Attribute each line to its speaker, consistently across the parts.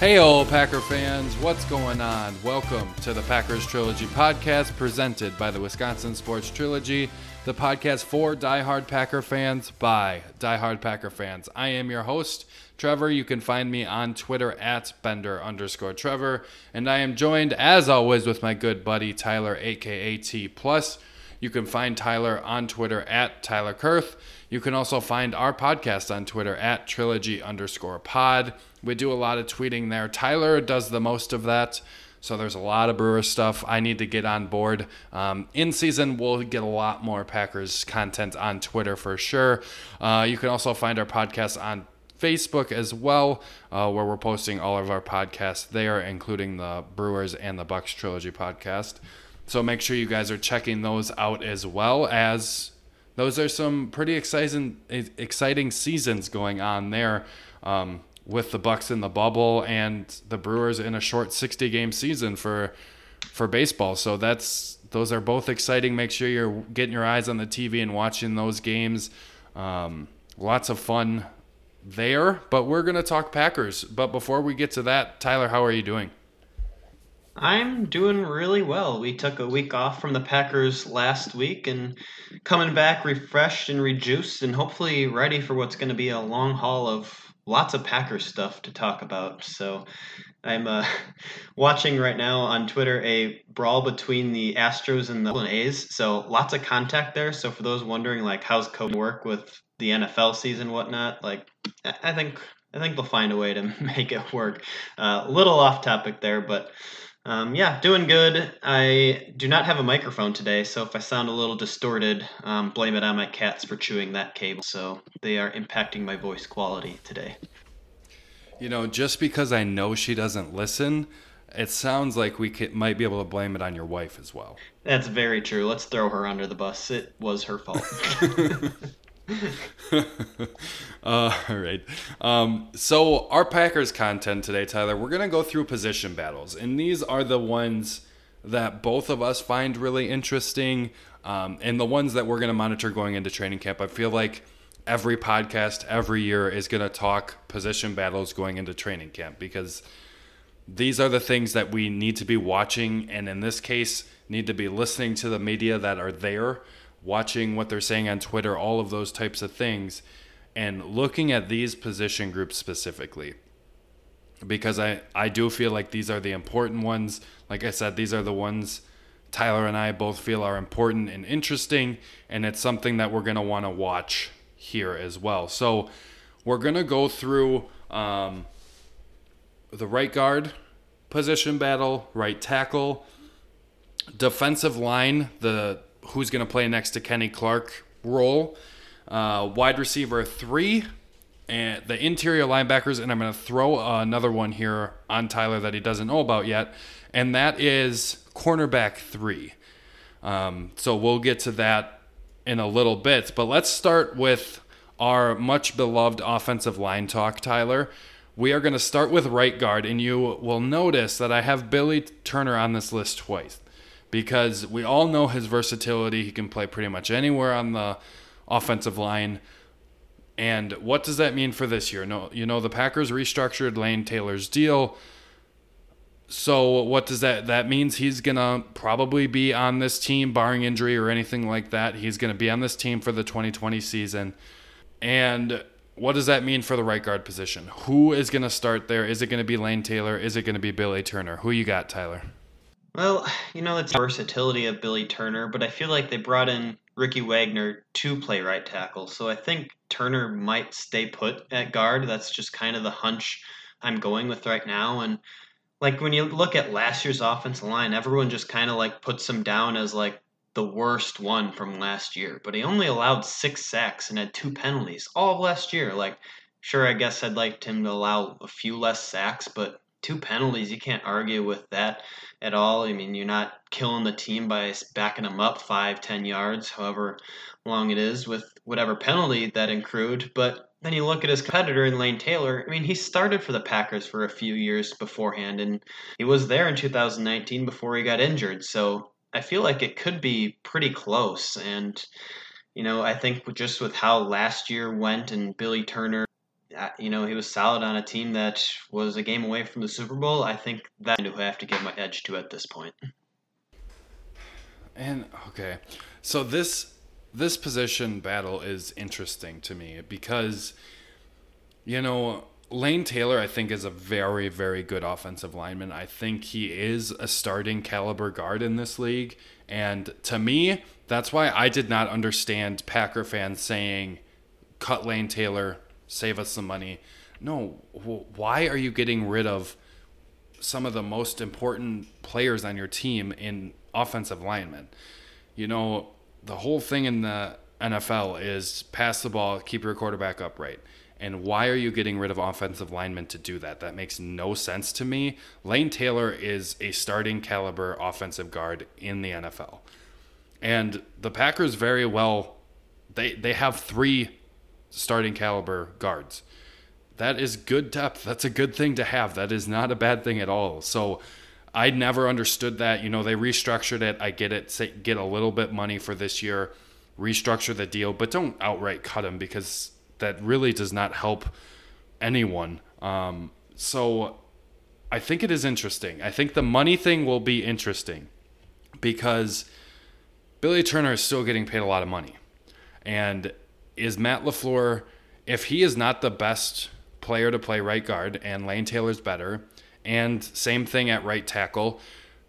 Speaker 1: Hey, old Packer fans, what's going on? Welcome to the Packers Trilogy podcast presented by the Wisconsin Sports Trilogy, the podcast for diehard Packer fans by diehard Packer fans. I am your host, Trevor. You can find me on Twitter at Bender underscore Trevor, and I am joined, as always, with my good buddy Tyler, aka T Plus. You can find Tyler on Twitter at Tyler Kurth. You can also find our podcast on Twitter at trilogy underscore pod. We do a lot of tweeting there. Tyler does the most of that. So there's a lot of Brewer stuff. I need to get on board. Um, in season, we'll get a lot more Packers content on Twitter for sure. Uh, you can also find our podcast on Facebook as well, uh, where we're posting all of our podcasts there, including the Brewers and the Bucks Trilogy podcast. So make sure you guys are checking those out as well as those are some pretty exciting exciting seasons going on there um, with the Bucks in the bubble and the Brewers in a short 60 game season for for baseball. So that's those are both exciting. Make sure you're getting your eyes on the TV and watching those games. Um, lots of fun there. But we're gonna talk Packers. But before we get to that, Tyler, how are you doing?
Speaker 2: I'm doing really well. We took a week off from the Packers last week and coming back refreshed and rejuiced and hopefully ready for what's going to be a long haul of lots of Packers stuff to talk about. So I'm uh, watching right now on Twitter a brawl between the Astros and the A's. So lots of contact there. So for those wondering like how's COVID work with the NFL season, whatnot, like I think I think they'll find a way to make it work. Uh, a little off topic there, but um, yeah, doing good. I do not have a microphone today, so if I sound a little distorted, um, blame it on my cats for chewing that cable. So they are impacting my voice quality today.
Speaker 1: You know, just because I know she doesn't listen, it sounds like we could, might be able to blame it on your wife as well.
Speaker 2: That's very true. Let's throw her under the bus. It was her fault.
Speaker 1: uh, all right. Um, so our Packers content today, Tyler, we're gonna go through position battles, and these are the ones that both of us find really interesting, um, and the ones that we're gonna monitor going into training camp. I feel like every podcast every year is gonna talk position battles going into training camp because these are the things that we need to be watching, and in this case, need to be listening to the media that are there watching what they're saying on Twitter, all of those types of things, and looking at these position groups specifically. Because I, I do feel like these are the important ones. Like I said, these are the ones Tyler and I both feel are important and interesting, and it's something that we're going to want to watch here as well. So we're going to go through um, the right guard position battle, right tackle, defensive line, the who's going to play next to Kenny Clark role. Uh, wide receiver three, and the interior linebackers, and I'm going to throw another one here on Tyler that he doesn't know about yet, and that is cornerback three. Um, so we'll get to that in a little bit, but let's start with our much beloved offensive line talk, Tyler. We are going to start with right guard, and you will notice that I have Billy Turner on this list twice because we all know his versatility. He can play pretty much anywhere on the offensive line. And what does that mean for this year? No, you know the Packers restructured Lane Taylor's deal. So what does that that means he's going to probably be on this team barring injury or anything like that. He's going to be on this team for the 2020 season. And what does that mean for the right guard position? Who is going to start there? Is it going to be Lane Taylor? Is it going to be Billy Turner? Who you got, Tyler?
Speaker 2: Well, you know, it's the versatility of Billy Turner, but I feel like they brought in Ricky Wagner to play right tackle. So I think Turner might stay put at guard. That's just kind of the hunch I'm going with right now. And like when you look at last year's offensive line, everyone just kind of like puts him down as like the worst one from last year. But he only allowed six sacks and had two penalties all of last year. Like, sure, I guess I'd like him to allow a few less sacks, but two penalties, you can't argue with that at all. I mean, you're not killing the team by backing them up five, ten yards, however long it is, with whatever penalty that accrued. But then you look at his competitor in Lane Taylor. I mean, he started for the Packers for a few years beforehand, and he was there in 2019 before he got injured. So I feel like it could be pretty close. And, you know, I think just with how last year went and Billy Turner Uh, you know, he was solid on a team that was a game away from the Super Bowl. I think that I have to give my edge to at this point.
Speaker 1: And okay, so this this position battle is interesting to me because you know Lane Taylor I think is a very very good offensive lineman. I think he is a starting caliber guard in this league, and to me that's why I did not understand Packer fans saying cut Lane Taylor save us some money. No, why are you getting rid of some of the most important players on your team in offensive linemen? You know, the whole thing in the NFL is pass the ball, keep your quarterback upright. And why are you getting rid of offensive linemen to do that? That makes no sense to me. Lane Taylor is a starting caliber offensive guard in the NFL. And the Packers very well they they have three starting caliber guards. That is good depth. That's a good thing to have. That is not a bad thing at all. So I never understood that. You know, they restructured it. I get it. Say, get a little bit money for this year, restructure the deal, but don't outright cut him because that really does not help anyone. Um, so I think it is interesting. I think the money thing will be interesting because Billy Turner is still getting paid a lot of money. And is Matt LaFleur, if he is not the best player to play right guard and Lane Taylor's better, and same thing at right tackle,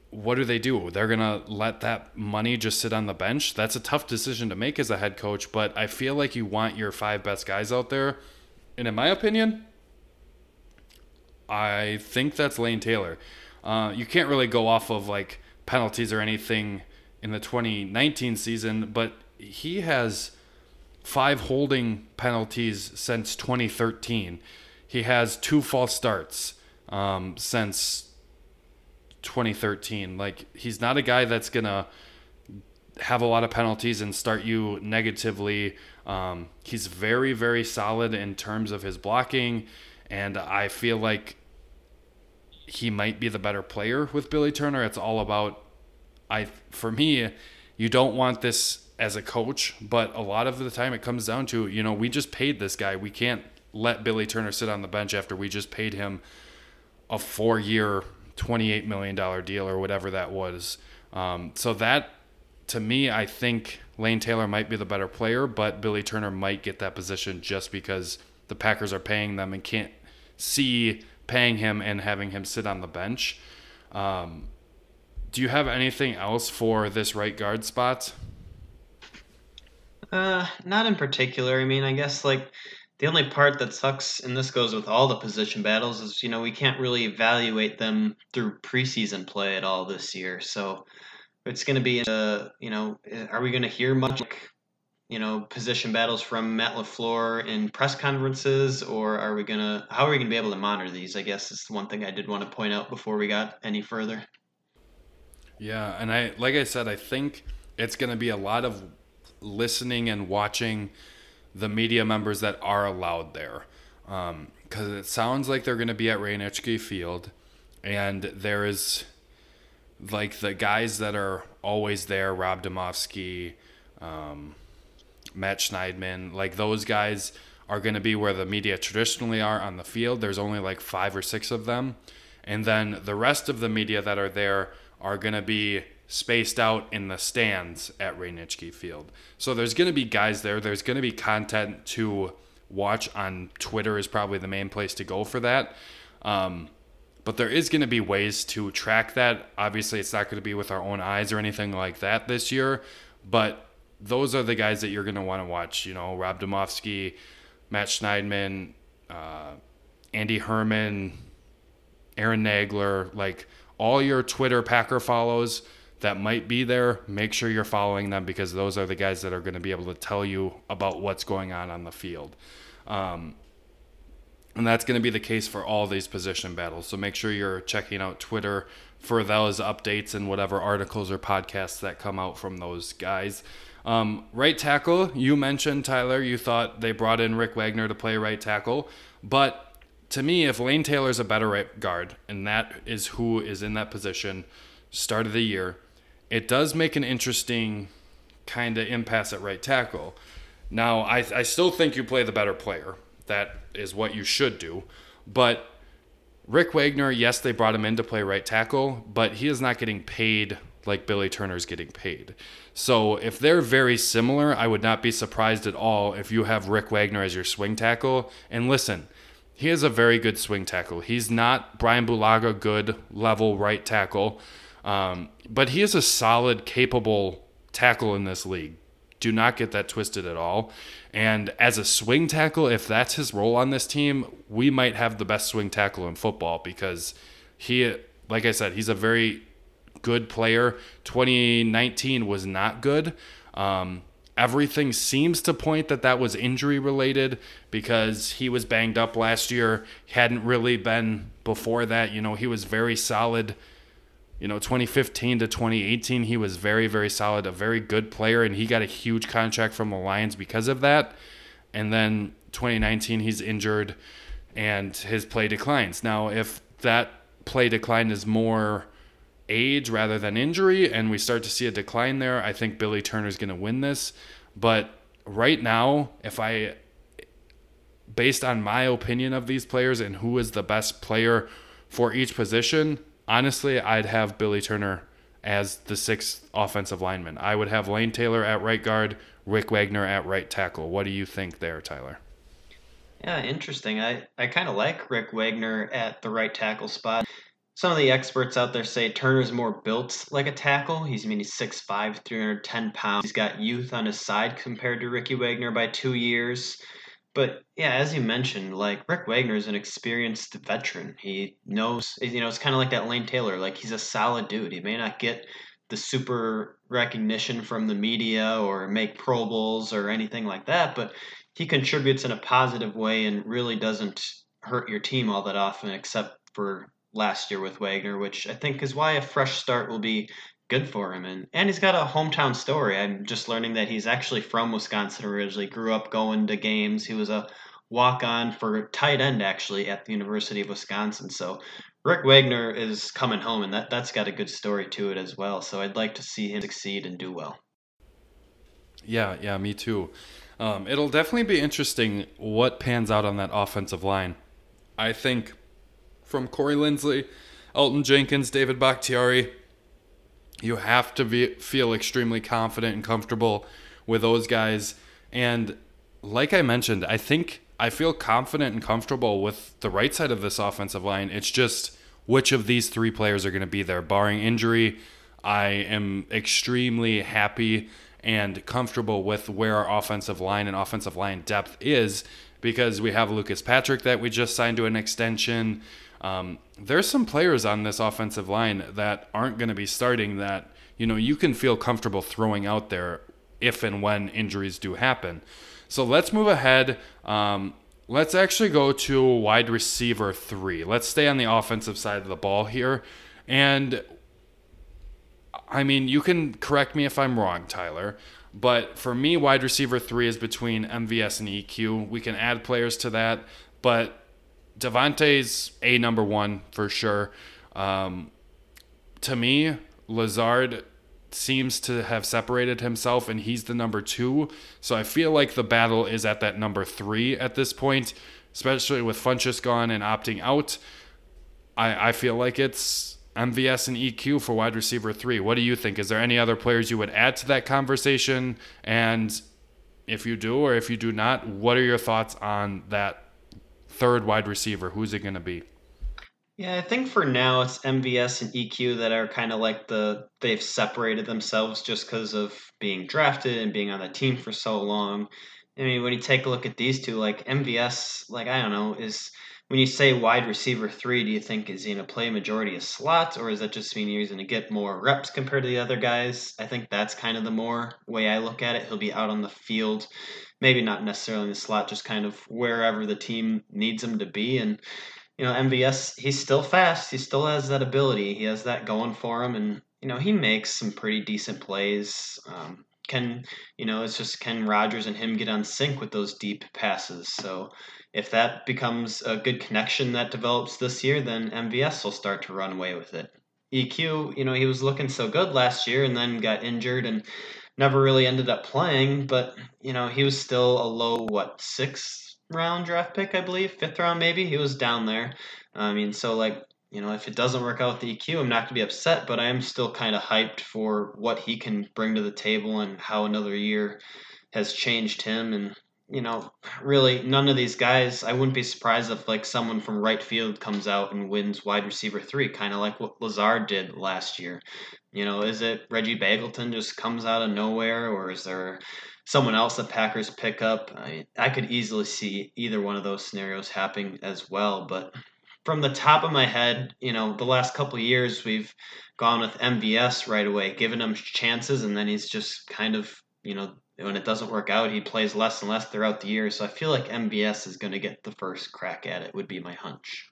Speaker 1: what do they do? They're going to let that money just sit on the bench? That's a tough decision to make as a head coach, but I feel like you want your five best guys out there. And in my opinion, I think that's Lane Taylor. Uh, you can't really go off of like penalties or anything in the 2019 season, but he has five holding penalties since 2013. He has two false starts um, since 2013. Like he's not a guy that's gonna have a lot of penalties and start you negatively. Um, he's very very solid in terms of his blocking, and I feel like he might be the better player with Billy Turner. It's all about I for me. You don't want this as a coach, but a lot of the time it comes down to, you know, we just paid this guy. We can't let Billy Turner sit on the bench after we just paid him a four year, $28 million deal or whatever that was. Um, so that, to me, I think Lane Taylor might be the better player, but Billy Turner might get that position just because the Packers are paying them and can't see paying him and having him sit on the bench. Um, do you have anything else for this right guard spot?
Speaker 2: Uh, not in particular. I mean, I guess like the only part that sucks, and this goes with all the position battles, is you know we can't really evaluate them through preseason play at all this year. So it's going to be, uh, you know, are we going to hear much like, you know, position battles from Matt LaFleur in press conferences, or are we going to, how are we going to be able to monitor these? I guess is the one thing I did want to point out before we got any further.
Speaker 1: Yeah, and I, like I said, I think it's going to be a lot of listening and watching the media members that are allowed there. Because um, it sounds like they're going to be at Ray Nitschke Field, and there is like the guys that are always there Rob Demovsky, um, Matt Schneidman, like those guys are going to be where the media traditionally are on the field. There's only like five or six of them. And then the rest of the media that are there are going to be spaced out in the stands at Ray Nitschke Field. So there's going to be guys there. There's going to be content to watch on Twitter is probably the main place to go for that. Um, but there is going to be ways to track that. Obviously, it's not going to be with our own eyes or anything like that this year, but those are the guys that you're going to want to watch. You know, Rob Demovsky, Matt Schneidman, uh, Andy Herman, Aaron Nagler, like all your Twitter Packer follows that might be there, make sure you're following them because those are the guys that are going to be able to tell you about what's going on on the field. Um, and that's going to be the case for all these position battles. So make sure you're checking out Twitter for those updates and whatever articles or podcasts that come out from those guys. Um, right tackle, you mentioned, Tyler, you thought they brought in Rick Wagner to play right tackle. But to me, if Lane Taylor's a better right guard, and that is who is in that position, start of the year, it does make an interesting kind of impasse at right tackle. Now, I, I still think you play the better player that is what you should do. But Rick Wagner, yes, they brought him in to play right tackle, but he is not getting paid like Billy Turner is getting paid. So if they're very similar, I would not be surprised at all if you have Rick Wagner as your swing tackle. And listen, he is a very good swing tackle. He's not Brian Bulaga good level right tackle, um, but he is a solid, capable tackle in this league. Do not get that twisted at all. And as a swing tackle, if that's his role on this team, we might have the best swing tackle in football because he, like I said, he's a very good player. 2019 was not good. Um, everything seems to point that that was injury related because he was banged up last year. Hadn't really been before that. You know, he was very solid you know 2015 to 2018 he was very very solid a very good player and he got a huge contract from the lions because of that. And then 2019 he's injured and his play declines. Now if that play decline is more age rather than injury and we start to see a decline there i think billy turner's going to win this. But right now if i based on my opinion of these players and who is the best player for each position honestly, I'd have Billy Turner as the sixth offensive lineman. I would have Lane Taylor at right guard, Rick Wagner at right tackle. What do you think there, Tyler?
Speaker 2: Yeah, interesting. I, I kind of like Rick Wagner at the right tackle spot. Some of the experts out there say Turner's more built like a tackle. He's I mean he's 6'5", 310 pounds. He's got youth on his side compared to Ricky Wagner by two years. But yeah, as you mentioned, like Rick Wagner is an experienced veteran. He knows, you know, it's kind of like that Lane Taylor. Like he's a solid dude. He may not get the super recognition from the media or make Pro Bowls or anything like that, but he contributes in a positive way and really doesn't hurt your team all that often, except for last year with Wagner, which I think is why a fresh start will be good for him. And and he's got a hometown story. I'm just learning that he's actually from Wisconsin originally. Grew up going to games. He was a walk on for tight end actually at the University of Wisconsin. So Rick Wagner is coming home, and that that's got a good story to it as well. So I'd like to see him succeed and do well.
Speaker 1: Yeah, yeah, me too. Um, it'll definitely be interesting what pans out on that offensive line. I think from Corey Linsley, Elgton Jenkins, David Bakhtiari, you have to be, feel extremely confident and comfortable with those guys. And like I mentioned, I think I feel confident and comfortable with the right side of this offensive line. It's just which of these three players are going to be there. Barring injury, I am extremely happy and comfortable with where our offensive line and offensive line depth is because we have Lucas Patrick that we just signed to an extension. Um, there's some players on this offensive line that aren't going to be starting that you know you can feel comfortable throwing out there if and when injuries do happen. So let's move ahead. Um, let's actually go to wide receiver three. Let's stay on the offensive side of the ball here. And I mean, you can correct me if I'm wrong, Tyler. But for me, wide receiver three is between MVS and EQ. We can add players to that, but Davante's a number one for sure. Um, to me, Lazard seems to have separated himself and he's the number two. So I feel like the battle is at that number three at this point, especially with Funchess gone and opting out. I, I feel like it's MVS and EQ for wide receiver three. What do you think? Is there any other players you would add to that conversation? And if you do or if you do not, what are your thoughts on that third wide receiver? Who's it going to be?
Speaker 2: Yeah, I think for now it's MVS and EQ that are kind of like the they've separated themselves just because of being drafted and being on the team for so long. I mean, when you take a look at these two, like MVS, like I don't know, is when you say wide receiver three, do you think is he going to play majority of slots, or does that just mean he's going to get more reps compared to the other guys? I think that's kind of the more way I look at it. He'll be out on the field, maybe not necessarily in the slot, just kind of wherever the team needs him to be. And you know, MVS, he's still fast. He still has that ability. He has that going for him, and you know, he makes some pretty decent plays. Um, can you know it's just can Rodgers and him get on sync with those deep passes. So if that becomes a good connection that develops this year, then MVS will start to run away with it. EQ, you know, he was looking so good last year and then got injured and never really ended up playing, but you know, he was still a low what, sixth round draft pick, I believe, fifth round maybe. He was down there. I mean, so like you know, if it doesn't work out with the EQ, I'm not going to be upset, but I am still kind of hyped for what he can bring to the table and how another year has changed him. And, you know, really, none of these guys, I wouldn't be surprised if, like, someone from right field comes out and wins wide receiver three, kind of like what Lazard did last year. You know, is it Reggie Begelton just comes out of nowhere, or is there someone else the Packers pick up? I, I could easily see either one of those scenarios happening as well, but from the top of my head, you know, the last couple years we've gone with MVS right away, given him chances, and then he's just kind of, you know, when it doesn't work out, he plays less and less throughout the year. So I feel like MVS is going to get the first crack at it. Would be my hunch.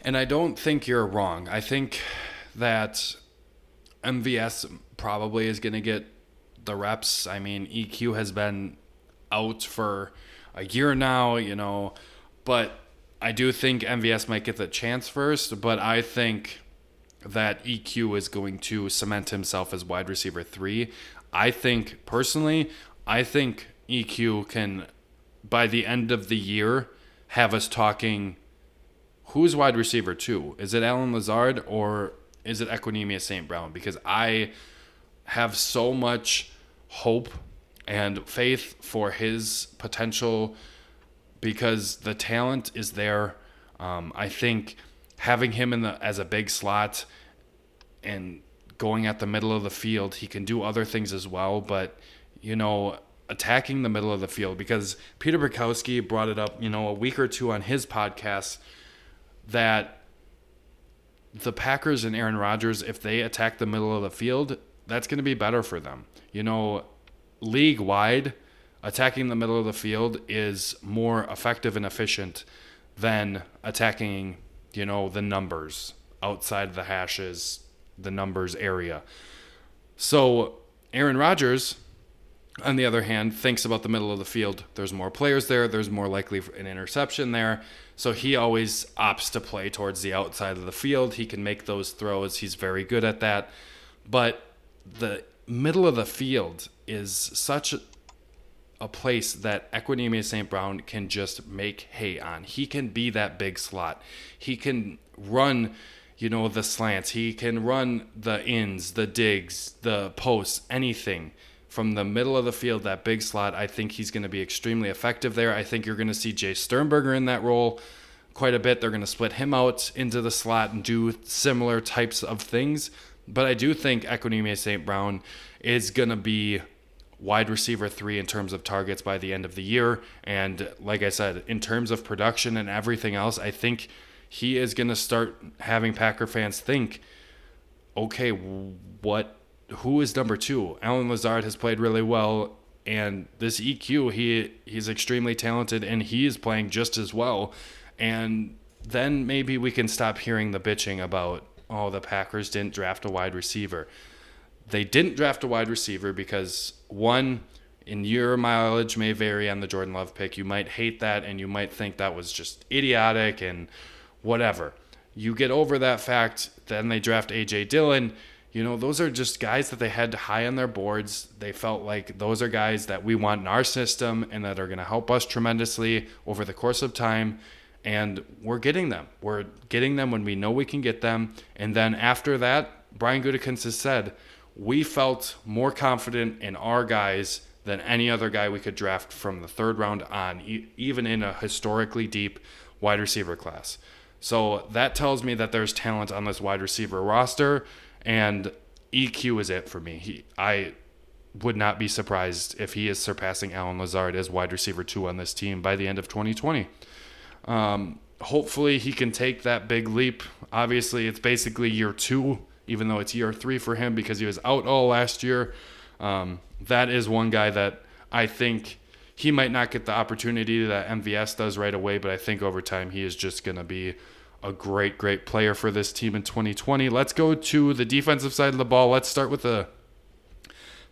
Speaker 1: And I don't think you're wrong. I think that MVS probably is going to get the reps. I mean, EQ has been out for a year now, you know, but I do think MVS might get the chance first, but I think that EQ is going to cement himself as wide receiver three. I think personally, I think EQ can, by the end of the year, have us talking. Who's wide receiver two? Is it Allen Lazard or is it Equanimeous St. Brown? Because I have so much hope and faith for his potential because the talent is there. Um, I think having him in the as a big slot and going at the middle of the field, he can do other things as well. But you know, attacking the middle of the field because Peter Bukowski brought it up, you know, a week or two on his podcast that the Packers and Aaron Rodgers, if they attack the middle of the field, that's going to be better for them. You know, league wide, attacking the middle of the field is more effective and efficient than attacking, you know, the numbers outside the hashes, the numbers area. So Aaron Rodgers, on the other hand, thinks about the middle of the field. There's more players there. There's more likely an interception there. So he always opts to play towards the outside of the field. He can make those throws. He's very good at that. But the middle of the field is such a place that Equanimeous St. Brown can just make hay on. He can be that big slot. He can run, you know, the slants. He can run the ins, the digs, the posts, anything from the middle of the field, that big slot. I think he's going to be extremely effective there. I think you're going to see Jace Sternberger in that role quite a bit. They're going to split him out into the slot and do similar types of things. But I do think Equanimeous St. Brown is going to be wide receiver three in terms of targets by the end of the year. And like I said, in terms of production and everything else, I think he is going to start having Packer fans think, okay, what? Who is number two? Allen Lazard has played really well, and this EQ, he he's extremely talented, and he is playing just as well. And then maybe we can stop hearing the bitching about, oh, the Packers didn't draft a wide receiver. They didn't draft a wide receiver because one, in your mileage may vary on the Jordan Love pick. You might hate that and you might think that was just idiotic and whatever. You get over that fact, then they draft AJ Dillon. You know, those are just guys that they had high on their boards. They felt like those are guys that we want in our system and that are going to help us tremendously over the course of time. And we're getting them. We're getting them when we know we can get them. And then after that, Brian Gutekunst has said, we felt more confident in our guys than any other guy we could draft from the third round on, e- even in a historically deep wide receiver class. So that tells me that there's talent on this wide receiver roster, and EQ is it for me. He, I would not be surprised if he is surpassing Allen Lazard as wide receiver two on this team by the end of 2020. Um, hopefully, he can take that big leap. Obviously, it's basically year two, even though it's year three for him because he was out all last year. Um, that is one guy that I think he might not get the opportunity that MVS does right away, but I think over time he is just going to be a great, great player for this team in 2020. Let's go to the defensive side of the ball. Let's start with the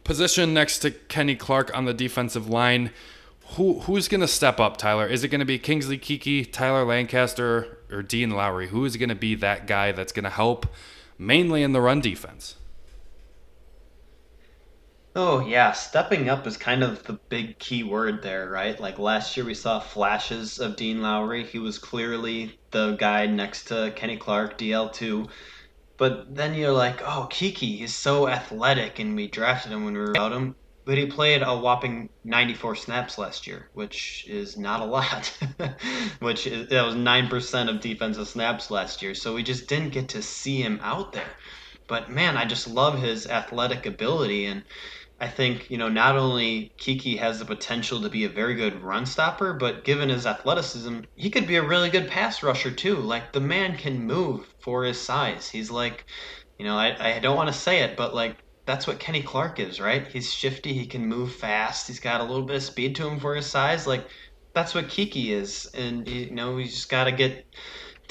Speaker 1: position next to Kenny Clark on the defensive line. Who who's going to step up, Tyler? Is it going to be Kingsley Keke, Tyler Lancaster, or Dean Lowry? Who is going to be that guy that's going to help mainly in the run defense?
Speaker 2: Oh, yeah, stepping up is kind of the big key word there, right? Like last year we saw flashes of Dean Lowry. He was clearly the guy next to Kenny Clark, DL2. But then you're like, oh, Keke, he's so athletic, and we drafted him when we were out him. But he played a whopping 94 snaps last year, which is not a lot. which is, that was 9% of defensive snaps last year. So we just didn't get to see him out there. But man, I just love his athletic ability. And I think, you know, not only Keke has the potential to be a very good run stopper, but given his athleticism, he could be a really good pass rusher too. Like the man can move for his size. He's like, you know, I, I don't want to say it, but like that's what Kenny Clark is, right? He's shifty, he can move fast, he's got a little bit of speed to him for his size. Like that's what Keke is. And you know, he's just gotta get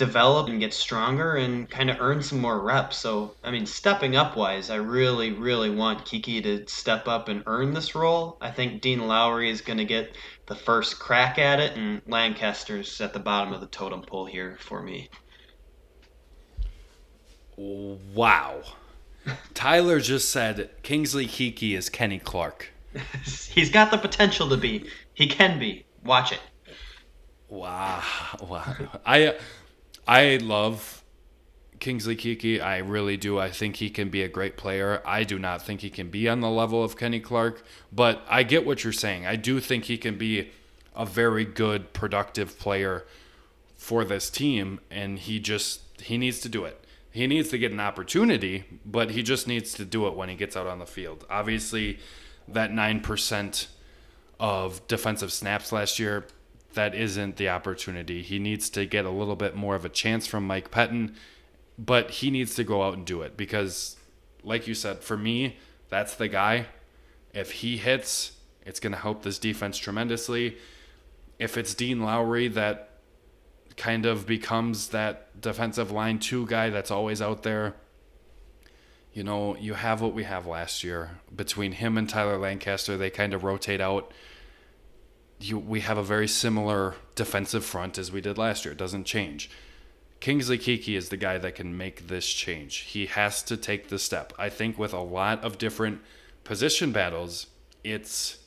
Speaker 2: develop and get stronger and kind of earn some more reps. So, I mean, stepping up wise, I really, really want Keke to step up and earn this role. I think Dean Lowry is going to get the first crack at it, and Lancaster's at the bottom of the totem pole here for me.
Speaker 1: Wow. Tyler just said Kingsley Keke is Kenny Clark.
Speaker 2: He's got the potential to be. He can be. Watch it.
Speaker 1: Wow. Wow. I I love Kingsley Keke. I really do. I think he can be a great player. I do not think he can be on the level of Kenny Clark, but I get what you're saying. I do think he can be a very good, productive player for this team, and he just he needs to do it. He needs to get an opportunity, but he just needs to do it when he gets out on the field. Obviously, that nine percent of defensive snaps last year that isn't the opportunity. He needs to get a little bit more of a chance from Mike Pettine, but he needs to go out and do it because, like you said, for me, that's the guy. If he hits, it's going to help this defense tremendously. If it's Dean Lowry that kind of becomes that defensive line two guy that's always out there, you know, you have what we have last year. Between him and Tyler Lancaster, they kind of rotate out you, we have a very similar defensive front as we did last year. It doesn't change. Kingsley Keke is the guy that can make this change. He has to take the step. I think with a lot of different position battles, it's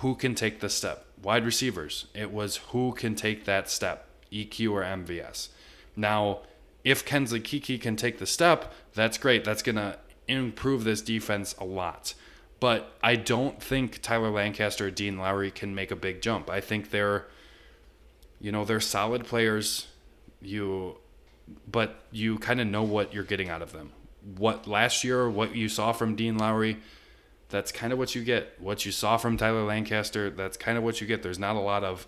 Speaker 1: who can take the step. Wide receivers, it was who can take that step, EQ or MVS. Now, if Kingsley Keke can take the step, that's great. That's going to improve this defense a lot. But I don't think Tyler Lancaster or Dean Lowry can make a big jump. I think they're, you know, they're solid players. You, but you kind of know what you're getting out of them. What last year, what you saw from Dean Lowry, that's kind of what you get. What you saw from Tyler Lancaster, that's kind of what you get. There's not a lot of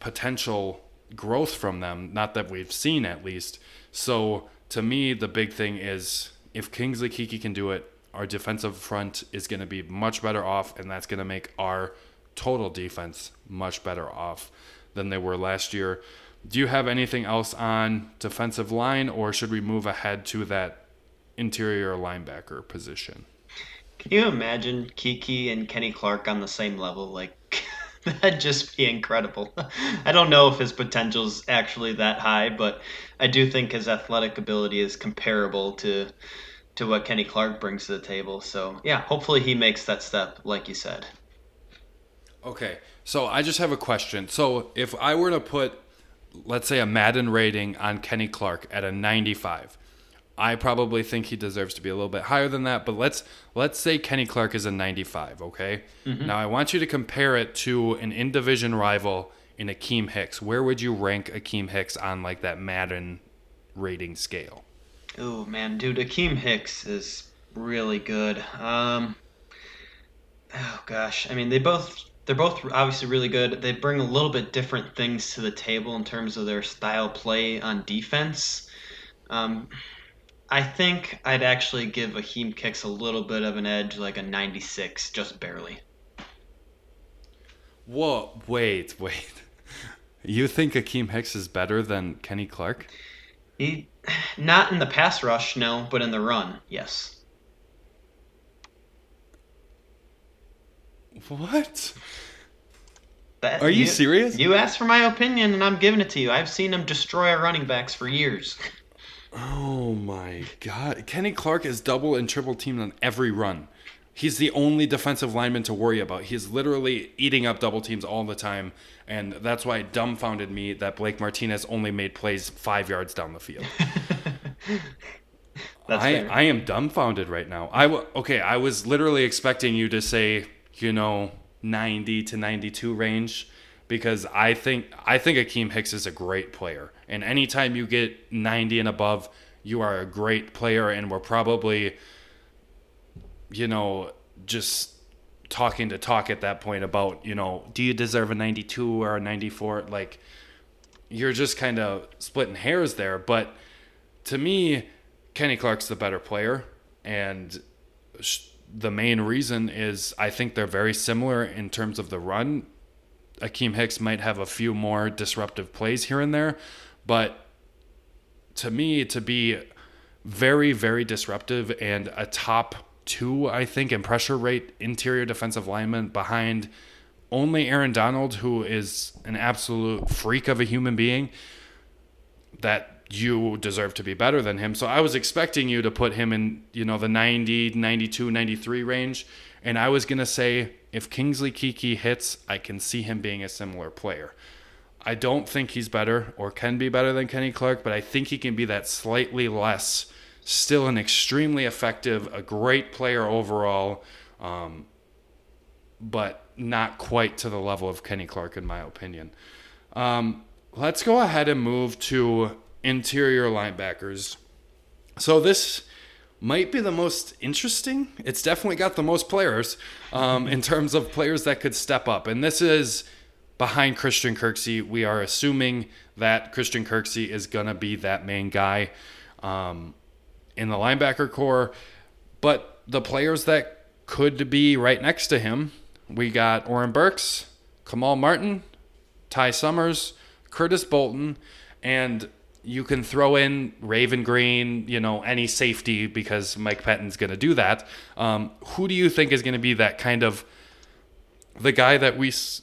Speaker 1: potential growth from them, not that we've seen at least. So to me, the big thing is if Kingsley Keke can do it, our defensive front is going to be much better off, and that's going to make our total defense much better off than they were last year. Do you have anything else on defensive line, or should we move ahead to that interior linebacker position?
Speaker 2: Can you imagine Keke and Kenny Clark on the same level? Like, that'd just be incredible. I don't know if his potential's actually that high, but I do think his athletic ability is comparable to to what Kenny Clark brings to the table. So yeah, hopefully he makes that step, like you said.
Speaker 1: Okay, so I just have a question. So if I were to put, let's say, a Madden rating on Kenny Clark at a 95, I probably think he deserves to be a little bit higher than that. But let's let's say Kenny Clark is a 95. Okay. Mm-hmm. Now I want you to compare it to an in division rival in Akiem Hicks, where would you rank Akiem Hicks on like that Madden rating scale?
Speaker 2: Oh man, dude, Akiem Hicks is really good. Um, oh gosh, I mean they both they're both obviously really good. They bring a little bit different things to the table in terms of their style play on defense. Um, I think I'd actually give Akiem Hicks a little bit of an edge, like a 96, just barely.
Speaker 1: Whoa, wait, wait. You think Akiem Hicks is better than Kenny Clark?
Speaker 2: He, not in the pass rush, no, but in the run, yes.
Speaker 1: What?
Speaker 2: That-
Speaker 1: Are you serious?
Speaker 2: You asked for my opinion, and I'm giving it to you. I've seen him destroy our running backs for years.
Speaker 1: Oh my god. Kenny Clark is double and triple teamed on every run. He's the only defensive lineman to worry about. He's literally eating up double teams all the time. And that's why it dumbfounded me that Blake Martinez only made plays five yards down the field.
Speaker 2: That's
Speaker 1: I,
Speaker 2: fair.
Speaker 1: I am dumbfounded right now. I w- okay, I was literally expecting you to say, you know, 90 to 92 range because I think I think Akiem Hicks is a great player. And anytime you get 90 and above, you are a great player and we're probably you know, just talking to talk at that point about, you know, do you deserve a 92 or a 94 like you're just kind of splitting hairs there, but to me, Kenny Clark's the better player, and the main reason is I think they're very similar in terms of the run. Akiem Hicks might have a few more disruptive plays here and there, but to me, to be very, very disruptive and a top two, I think, in pressure rate interior defensive lineman behind only Aaron Donald, who is an absolute freak of a human being, that you deserve to be better than him. So I was expecting you to put him in, you know, the 90, 92, 93 range. And I was going to say if Kingsley Keke hits, I can see him being a similar player. I don't think he's better or can be better than Kenny Clark, but I think he can be that slightly less. Still an extremely effective, a great player overall, um, but not quite to the level of Kenny Clark, in my opinion. Um, let's go ahead and move to interior linebackers. So this might be the most interesting. It's definitely got the most players um, in terms of players that could step up, and this is behind Christian Kirksey. We are assuming that Christian Kirksey is gonna be that main guy um, in the linebacker corps, but the players that could be right next to him, we got Oren Burks, Kamal Martin, Ty Summers, Curtis Bolton, and you can throw in Raven Greene, you know, any safety because Mike Pettine's going to do that. Um, who do you think is going to be that kind of the guy that we s-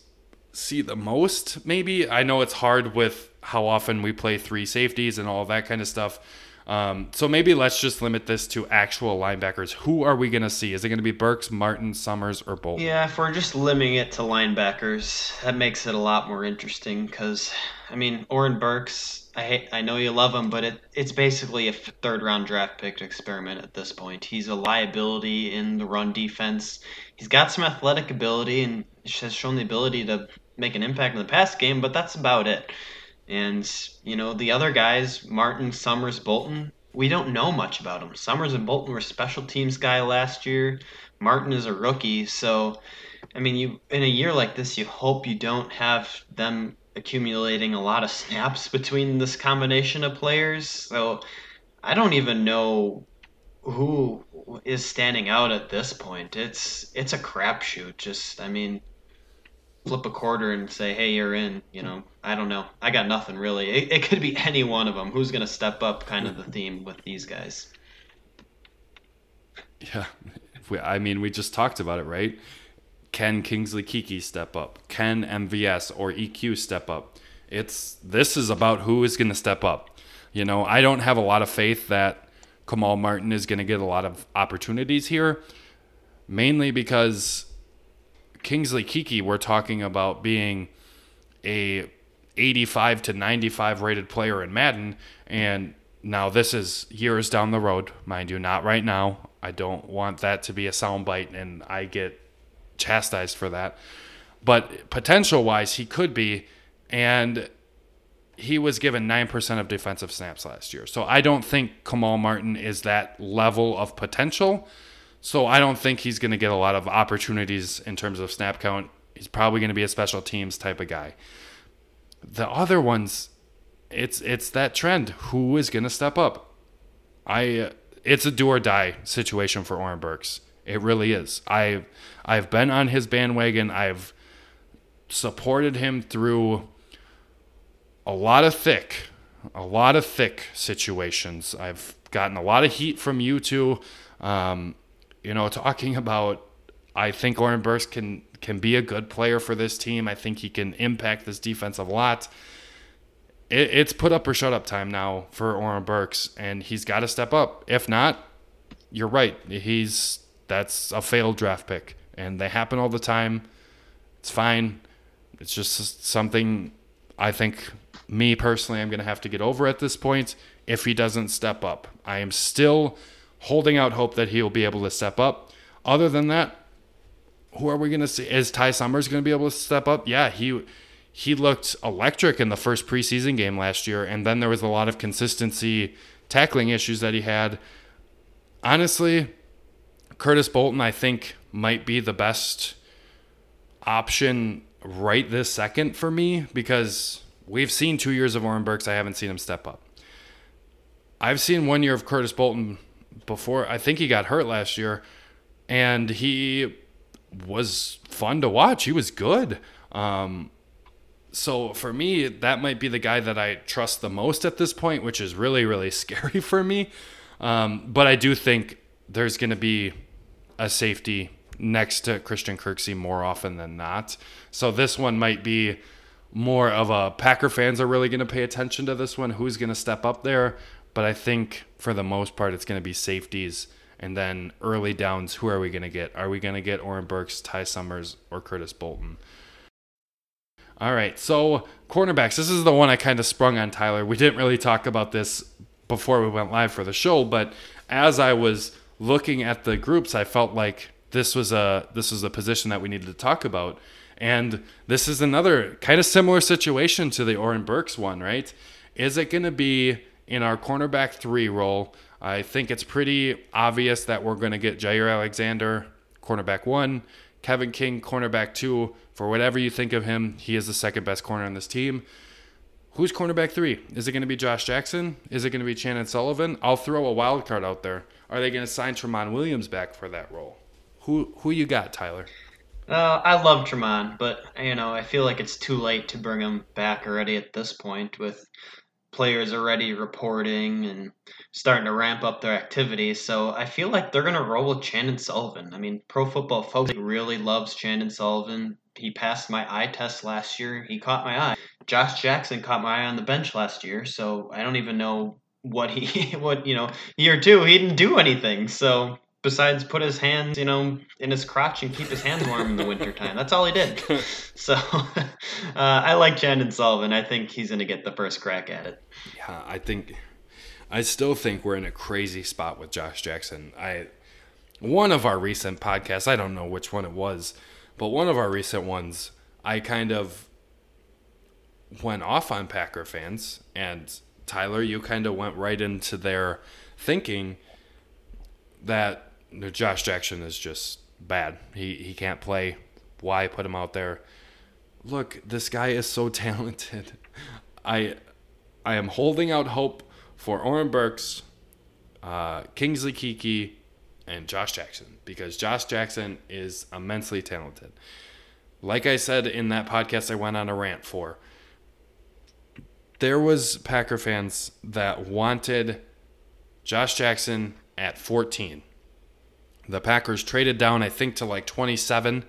Speaker 1: see the most? Maybe I know it's hard with how often we play three safeties and all that kind of stuff. Um, so maybe let's just limit this to actual linebackers. Who are we going to see? Is it going to be Burks, Martin, Summers, or Bolton?
Speaker 2: Yeah, if we're just limiting it to linebackers, that makes it a lot more interesting. Because, I mean, Oren Burks, I hate, I know you love him, but it, it's basically a third round draft pick experiment at this point. He's a liability in the run defense. He's got some athletic ability and has shown the ability to make an impact in the pass game, but that's about it. And, you know, the other guys, Martin, Summers, Bolton, we don't know much about them. Summers and Bolton were special teams guy last year. Martin is a rookie, so I mean, you in a year like this, you hope you don't have them accumulating a lot of snaps between this combination of players. So I don't even know who is standing out at this point. It's it's a crapshoot. Just I mean, flip a quarter and say, "Hey, you're in." You know, I don't know. I got nothing really. It, it could be any one of them. Who's gonna step up? Kind of the mm-hmm. theme with these guys.
Speaker 1: Yeah. We, I mean, we just talked about it, right? Can Kingsley Keke step up? Can MVS or EQ step up? It's this is about who is going to step up. You know, I don't have a lot of faith that Kamal Martin is going to get a lot of opportunities here, mainly because Kingsley Keke, we're talking about being a 85 to 95 rated player in Madden, and now this is years down the road, mind you, not right now. I don't want that to be a soundbite, and I get chastised for that. But potential wise, he could be and he was given 9% of defensive snaps last year. So I don't think Kamal Martin is that level of potential. So I don't think he's going to get a lot of opportunities in terms of snap count. He's probably going to be a special teams type of guy. The other ones, it's it's that trend. Who is going to step up? I it's a do or die situation for Oren Burks. It really is. I've I've been on his bandwagon. I've supported him through a lot of thick, a lot of thick situations. I've gotten a lot of heat from you two. Um, you know, talking about I think Oren Burks can can be a good player for this team. I think he can impact this defense a lot. It, it's put up or shut up time now for Oren Burks, and he's got to step up. If not, you're right. He's that's a failed draft pick, and they happen all the time. It's fine. It's just something I think me personally I'm going to have to get over at this point if he doesn't step up. I am still holding out hope that he'll be able to step up. Other than that, who are we going to see? Is Ty Summers going to be able to step up? Yeah, he he looked electric in the first preseason game last year, and then there was a lot of consistency tackling issues that he had. Honestly, Curtis Bolton, I think, might be the best option right this second for me because we've seen two years of Oren Burks. I haven't seen him step up. I've seen one year of Curtis Bolton before. I think he got hurt last year, and he was fun to watch. He was good. Um, so for me, that might be the guy that I trust the most at this point, which is really, really scary for me. Um, but I do think there's going to be a safety next to Christian Kirksey more often than not. So this one might be more of a Packer fans are really going to pay attention to this one. Who's going to step up there? But I think for the most part, it's going to be safeties. And then early downs, who are we going to get? Are we going to get Oren Burks, Ty Summers, or Curtis Bolton? All right, so cornerbacks. This is the one I kind of sprung on Tyler. We didn't really talk about this before we went live for the show, but as I was looking at the groups, I felt like this was a this was a position that we needed to talk about. And this is another kind of similar situation to the Oren Burks one, right? Is it going to be in our cornerback three role? I think it's pretty obvious that we're going to get Jaire Alexander, cornerback one, Kevin King, cornerback two. For whatever you think of him, he is the second best corner on this team. Who's cornerback three? Is it going to be Josh Jackson? Is it going to be Chandon Sullivan? I'll throw a wild card out there. Are they going to sign Tramon Williams back for that role? Who who you got, Tyler?
Speaker 2: Uh, I love Tramon, but you know I feel like it's too late to bring him back already at this point with players already reporting and starting to ramp up their activities. So I feel like they're gonna roll with Chandon Sullivan. I mean, Pro Football Focus really loves Chandon Sullivan. He passed my eye test last year. He caught my eye. Josh Jackson caught my eye on the bench last year. So I don't even know what he what you know year two he didn't do anything. So besides put his hands, you know, in his crotch and keep his hands warm in the wintertime. That's all he did. So uh, I like Chandon Sullivan. I think he's going to get the first crack at it.
Speaker 1: Yeah, I think I still think we're in a crazy spot with Josh Jackson. I one of our recent podcasts, I don't know which one it was, but one of our recent ones, I kind of went off on Packer fans and Tyler, you kind of went right into their thinking that Josh Jackson is just bad. He he can't play. Why put him out there? Look, this guy is so talented. I I am holding out hope for Oren Burks, uh, Kingsley Keke, and Josh Jackson because Josh Jackson is immensely talented. Like I said in that podcast I went on a rant for, there was Packer fans that wanted Josh Jackson at 14 the Packers traded down, I think, to like 27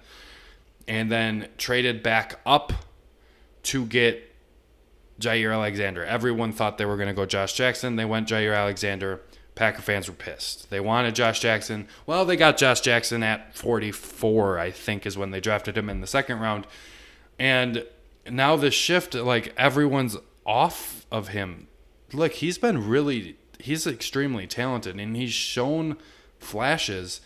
Speaker 1: and then traded back up to get Jaire Alexander. Everyone thought they were going to go Josh Jackson. They went Jaire Alexander. Packer fans were pissed. They wanted Josh Jackson. Well, they got Josh Jackson at 44, I think, is when they drafted him in the second round. And now this shift, like everyone's off of him. Look, he's been really, he's extremely talented and he's shown flashes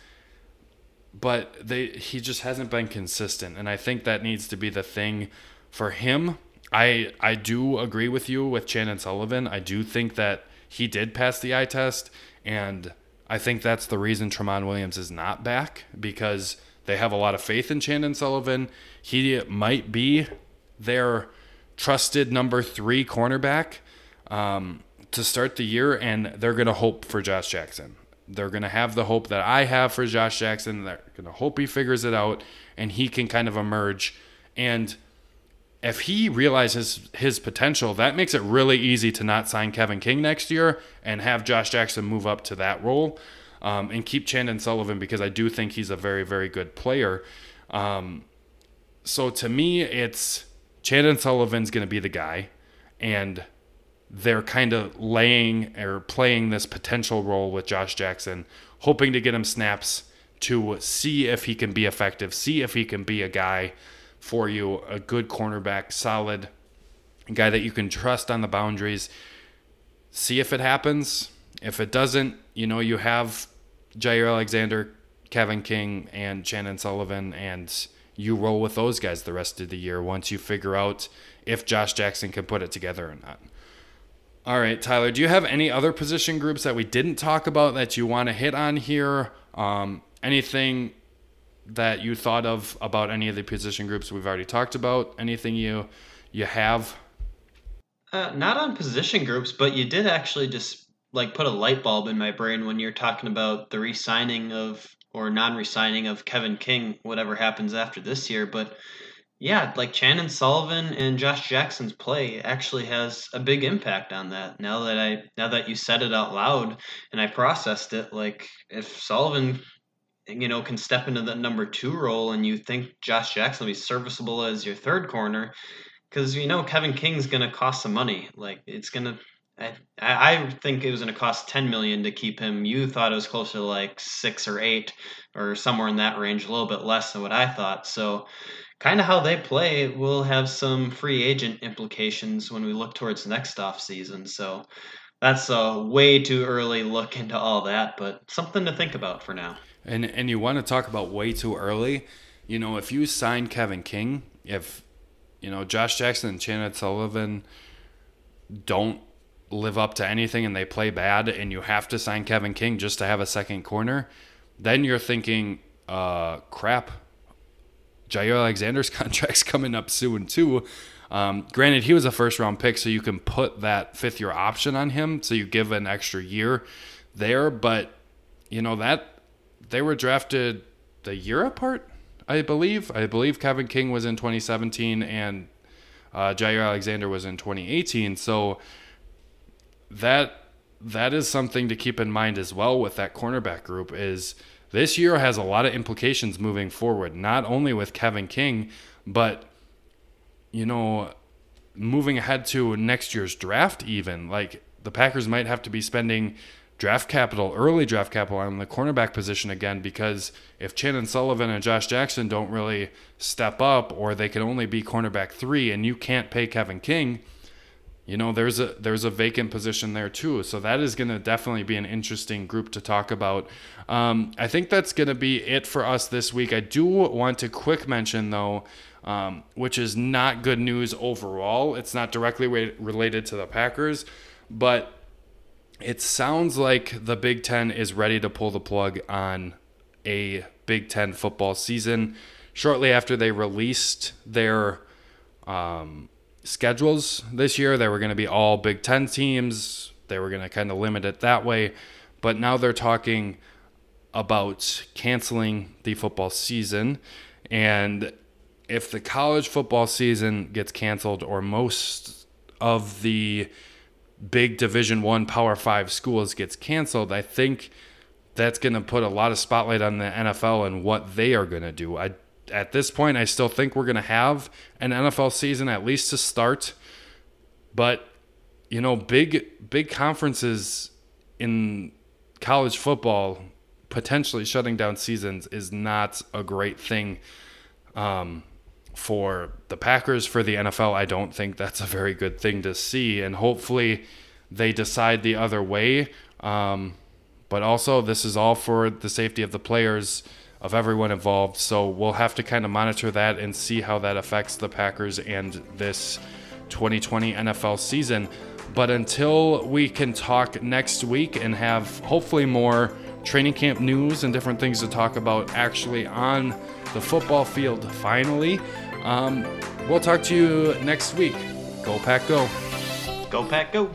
Speaker 1: but they he just hasn't been consistent and I think that needs to be the thing for him. I I do agree with you with Chandon Sullivan. I do think that he did pass the eye test, and I think that's the reason Tramon Williams is not back because they have a lot of faith in Chandon Sullivan. He might be their trusted number three cornerback um, to start the year, and they're going to hope for Josh Jackson. They're going to have the hope that I have for Josh Jackson. They're going to hope he figures it out and he can kind of emerge. And if he realizes his potential, that makes it really easy to not sign Kevin King next year and have Josh Jackson move up to that role um, and keep Chandon Sullivan because I do think he's a very, very good player. Um, so to me, it's Chandon Sullivan's going to be the guy. And they're kind of laying or playing this potential role with Josh Jackson, hoping to get him snaps to see if he can be effective, see if he can be a guy for you, a good cornerback, solid guy that you can trust on the boundaries. See if it happens. If it doesn't, you know, you have Jaire Alexander, Kevin King, and Chandon Sullivan, and you roll with those guys the rest of the year once you figure out if Josh Jackson can put it together or not. All right, Tyler, do you have any other position groups that we didn't talk about that you want to hit on here? Um, anything that you thought of about any of the position groups we've already talked about? Anything you you have?
Speaker 2: Uh, not on position groups, but you did actually just like put a light bulb in my brain when you're talking about the re-signing of or non-re-signing of Kevin King, whatever happens after this year. But yeah, like Chandon Sullivan and Josh Jackson's play actually has a big impact on that. Now that I now that you said it out loud and I processed it, like if Sullivan you know can step into the number two role and you think Josh Jackson will be serviceable as your third corner, because you know Kevin King's gonna cost some money. Like it's gonna I, I think it was going to cost 10 million to keep him. You thought it was closer to like six or eight or somewhere in that range, a little bit less than what I thought. So kind of how they play will have some free agent implications when we look towards next off season. So that's a way too early look into all that, but something to think about for now.
Speaker 1: And and you want to talk about way too early? You know, if you sign Kevin King, if you know Josh Jackson and Chandon Sullivan don't live up to anything and they play bad, and you have to sign Kevin King just to have a second corner, then you're thinking, uh, crap, Jaire Alexander's contract's coming up soon too. Um, granted, he was a first round pick, so you can put that fifth year option on him, so you give an extra year there. But you know that they were drafted the year apart, I believe. I believe Kevin King was in 2017 and uh, Jaire Alexander was in 2018. So that that is something to keep in mind as well with that cornerback group is this year has a lot of implications moving forward, not only with Kevin King, but you know, moving ahead to next year's draft even. Like the Packers might have to be spending draft capital, early draft capital on the cornerback position again because if Chandon Sullivan and Josh Jackson don't really step up or they can only be cornerback 3 and you can't pay Kevin King, you know there's a there's a vacant position there too so that is going to definitely be an interesting group to talk about. Um, i think that's going to be it for us this week. I do want to quick mention though um, which is not good news overall. It's not directly re- related to the packers but it sounds like the big ten is ready to pull the plug on a big ten football season. Shortly after they released their um, schedules this year. They were going to be all Big Ten teams. They were going to kind of limit it that way. But now they're talking about canceling the football season. And if the college football season gets canceled or most of the big division 1 power 5 schools gets canceled, I think that's going to put a lot of spotlight on the NFL and what they are going to do. I at this point, I still think we're going to have an NFL season at least to start. But you know, big big conferences in college football potentially shutting down seasons is not a great thing um, for the Packers. For the NFL, I don't think that's a very good thing to see. And hopefully, they decide the other way. Um, but also, this is all for the safety of the players of everyone involved. So we'll have to kind of monitor that and see how that affects the Packers and this 2020 NFL season. But until we can talk next week and have hopefully more training camp news and different things to talk about actually on the football field finally, um, we'll talk to you next week. Go Pack Go.
Speaker 2: Go Pack Go.